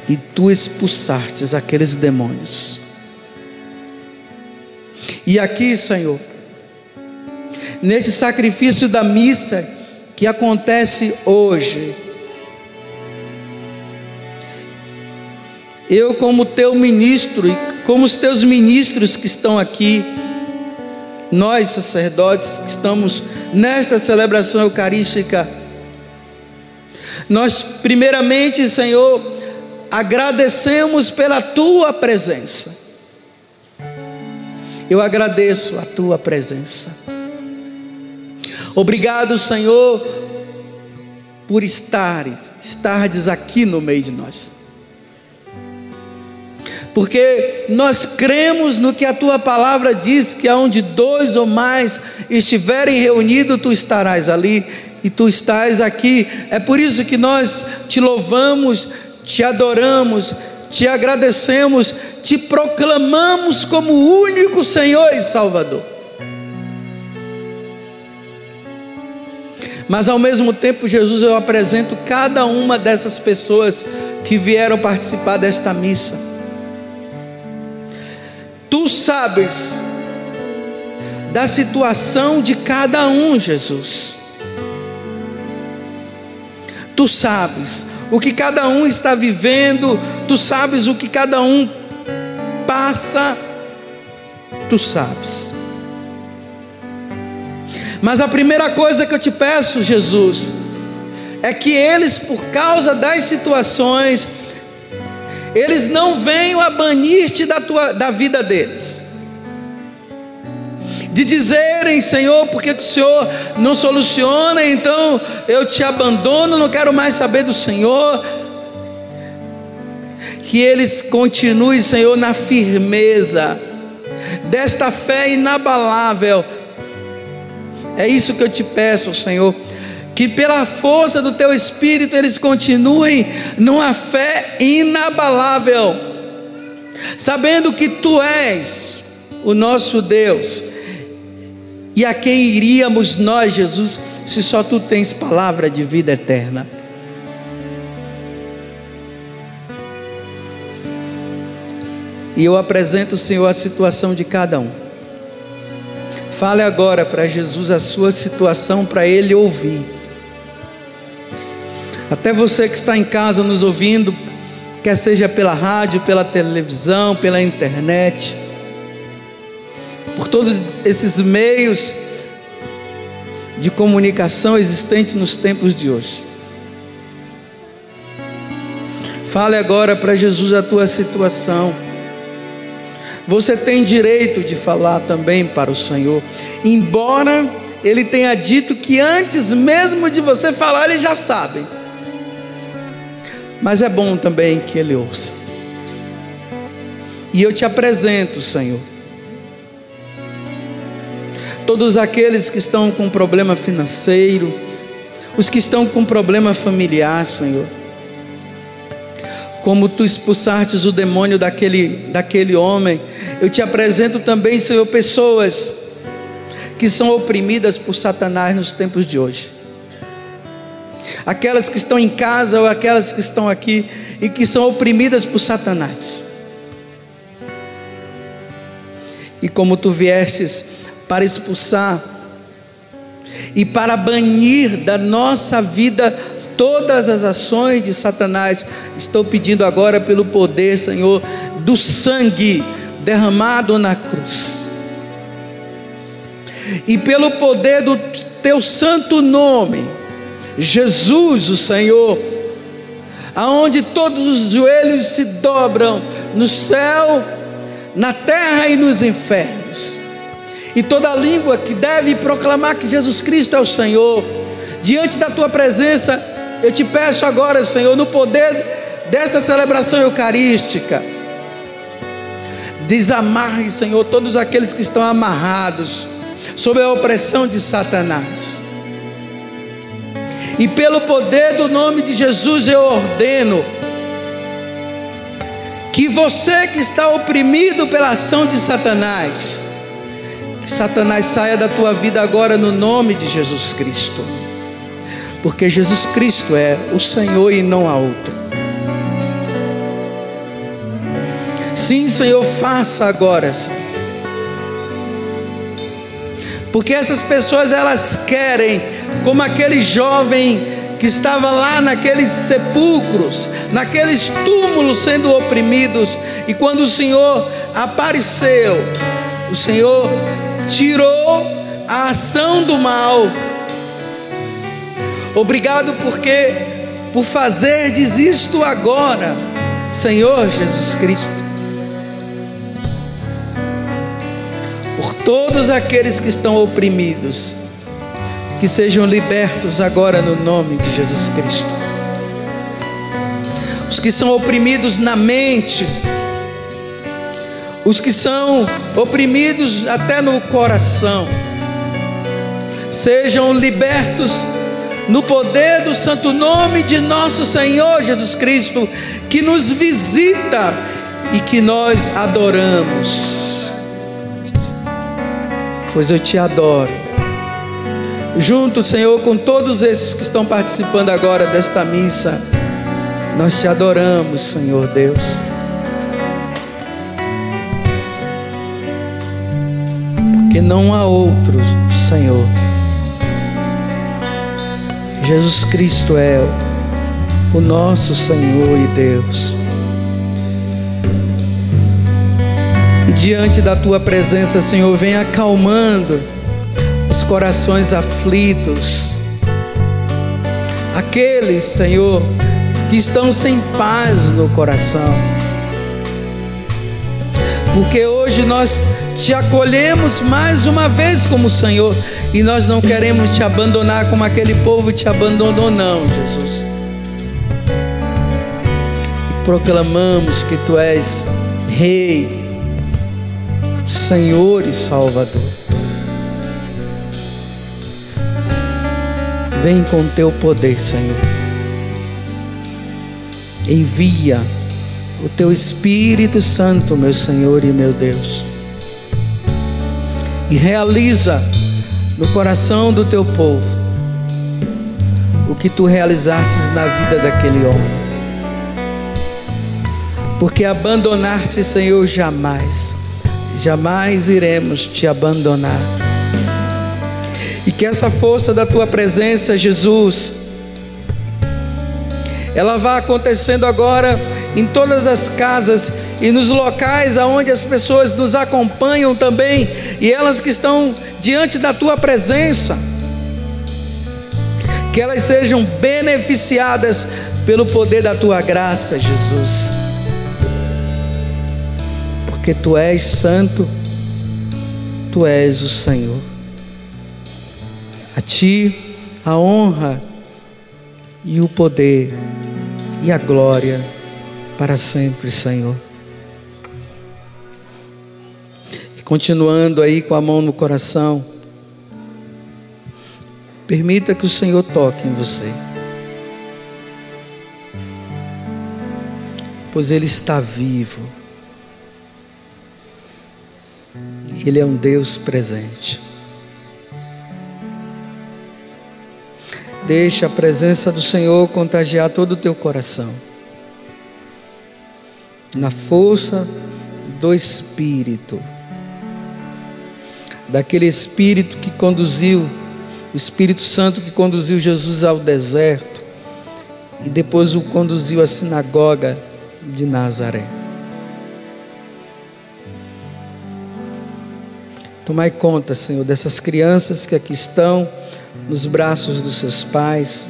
E tu expulsastes aqueles demônios. E aqui, Senhor, nesse sacrifício da missa que acontece hoje, eu, como teu ministro e como os teus ministros que estão aqui, nós sacerdotes que estamos nesta celebração eucarística, nós, primeiramente, Senhor, agradecemos pela tua presença. Eu agradeço a tua presença. Obrigado, Senhor, por estares, estardes aqui no meio de nós porque nós cremos no que a tua palavra diz: que aonde dois ou mais estiverem reunidos, tu estarás ali e tu estás aqui. É por isso que nós te louvamos, te adoramos, te agradecemos, te proclamamos como único Senhor e Salvador. Mas ao mesmo tempo, Jesus, eu apresento cada uma dessas pessoas que vieram participar desta missa Tu sabes da situação de cada um, Jesus. Tu sabes o que cada um está vivendo, tu sabes o que cada um passa, tu sabes. Mas a primeira coisa que eu te peço, Jesus, é que eles, por causa das situações, eles não venham a banir-te da, tua, da vida deles. De dizerem, Senhor, porque o Senhor não soluciona, então eu te abandono, não quero mais saber do Senhor. Que eles continuem, Senhor, na firmeza desta fé inabalável. É isso que eu te peço, Senhor que pela força do teu espírito eles continuem numa fé inabalável, sabendo que tu és o nosso Deus. E a quem iríamos nós, Jesus, se só tu tens palavra de vida eterna? E eu apresento, Senhor, a situação de cada um. Fale agora para Jesus a sua situação, para ele ouvir. Até você que está em casa nos ouvindo, quer seja pela rádio, pela televisão, pela internet, por todos esses meios de comunicação existentes nos tempos de hoje. Fale agora para Jesus a tua situação. Você tem direito de falar também para o Senhor, embora Ele tenha dito que antes mesmo de você falar, Ele já sabe mas é bom também que Ele ouça. E eu te apresento, Senhor, todos aqueles que estão com problema financeiro, os que estão com problema familiar, Senhor. Como tu expulsastes o demônio daquele, daquele homem, eu te apresento também, Senhor, pessoas que são oprimidas por Satanás nos tempos de hoje aquelas que estão em casa ou aquelas que estão aqui e que são oprimidas por Satanás. E como tu viestes para expulsar e para banir da nossa vida todas as ações de Satanás, estou pedindo agora pelo poder, Senhor, do sangue derramado na cruz. E pelo poder do teu santo nome, Jesus, o Senhor, aonde todos os joelhos se dobram no céu, na terra e nos infernos. E toda língua que deve proclamar que Jesus Cristo é o Senhor, diante da tua presença, eu te peço agora, Senhor, no poder desta celebração eucarística, Desamarre, Senhor, todos aqueles que estão amarrados sob a opressão de Satanás. E pelo poder do nome de Jesus eu ordeno que você que está oprimido pela ação de Satanás, que Satanás saia da tua vida agora no nome de Jesus Cristo. Porque Jesus Cristo é o Senhor e não há outro. Sim, Senhor, faça agora. Porque essas pessoas elas querem, como aquele jovem que estava lá naqueles sepulcros, naqueles túmulos sendo oprimidos, e quando o Senhor apareceu, o Senhor tirou a ação do mal. Obrigado porque por fazer isto agora, Senhor Jesus Cristo. Por todos aqueles que estão oprimidos, que sejam libertos agora no nome de Jesus Cristo. Os que são oprimidos na mente, os que são oprimidos até no coração, sejam libertos no poder do santo nome de nosso Senhor Jesus Cristo, que nos visita e que nós adoramos. Pois eu te adoro. Junto, Senhor, com todos esses que estão participando agora desta missa, nós te adoramos, Senhor Deus. Porque não há outros, Senhor. Jesus Cristo é o nosso Senhor e Deus. E diante da tua presença, Senhor, vem acalmando corações aflitos, aqueles, Senhor, que estão sem paz no coração. Porque hoje nós te acolhemos mais uma vez como Senhor e nós não queremos te abandonar como aquele povo te abandonou, não, Jesus. Proclamamos que tu és Rei, Senhor e Salvador. Vem com teu poder, Senhor. Envia o teu Espírito Santo, meu Senhor e meu Deus. E realiza no coração do teu povo o que tu realizastes na vida daquele homem. Porque abandonar-te, Senhor, jamais, jamais iremos te abandonar e que essa força da tua presença, Jesus, ela vá acontecendo agora em todas as casas e nos locais aonde as pessoas nos acompanham também e elas que estão diante da tua presença. Que elas sejam beneficiadas pelo poder da tua graça, Jesus. Porque tu és santo, tu és o Senhor. A ti a honra e o poder e a glória para sempre, Senhor. E continuando aí com a mão no coração, permita que o Senhor toque em você. Pois Ele está vivo. Ele é um Deus presente. Deixa a presença do Senhor contagiar todo o teu coração. Na força do Espírito. Daquele Espírito que conduziu, o Espírito Santo que conduziu Jesus ao deserto e depois o conduziu à sinagoga de Nazaré. Tomai conta, Senhor, dessas crianças que aqui estão nos braços dos seus pais,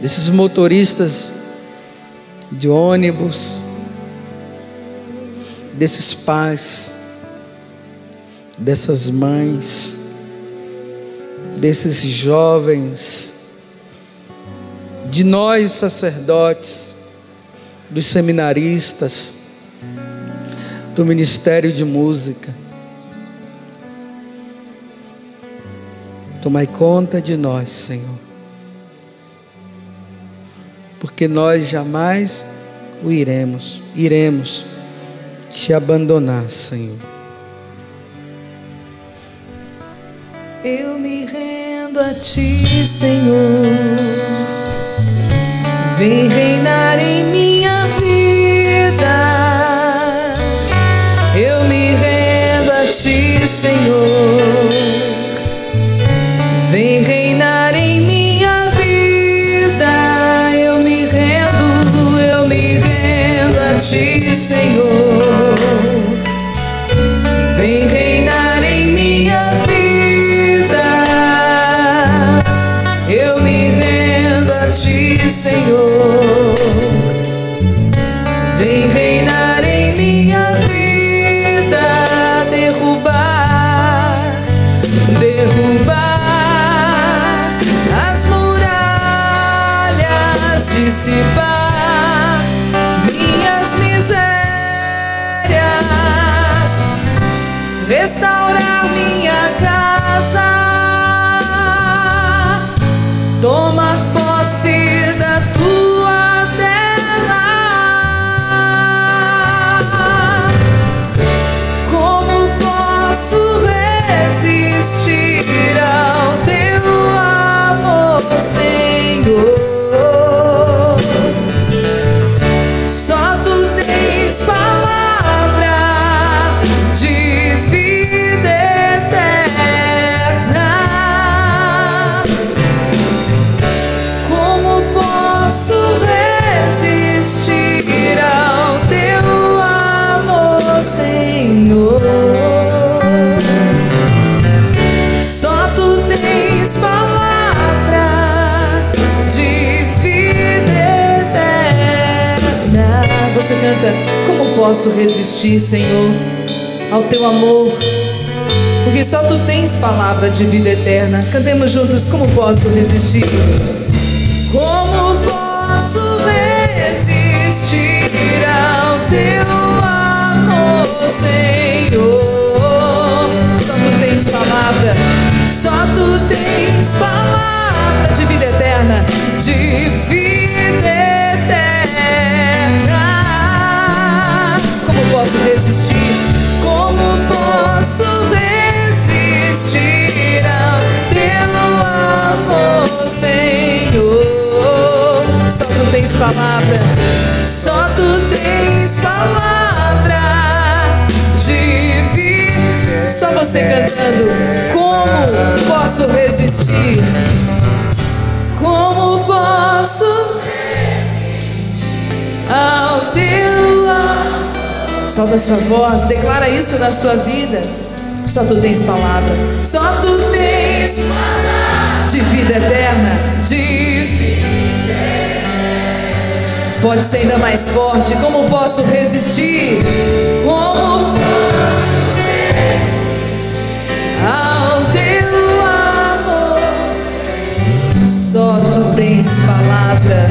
desses motoristas de ônibus, desses pais, dessas mães, desses jovens, de nós sacerdotes, dos seminaristas, do ministério de música. Tomai conta de nós, Senhor. Porque nós jamais o iremos, iremos te abandonar, Senhor. Eu me rendo a ti, Senhor. Vem reinar posso resistir, Senhor, ao teu amor? Porque só tu tens palavra de vida eterna. Cantemos juntos, como posso resistir? Como posso resistir ao teu amor, Senhor? Só tu tens palavra, só tu tens palavra de vida eterna, de vida resistir? Como posso resistir ao teu amor, Senhor? Só tu tens palavra, só tu tens palavra de vida. Só você cantando. Como posso resistir? Como posso ao teu? Solta sua voz, declara isso na sua vida. Só tu tens palavra, só tu tens palavra de vida eterna, de Pode ser ainda mais forte. Como posso resistir? Como posso resistir ao teu amor? Só tu tens palavra,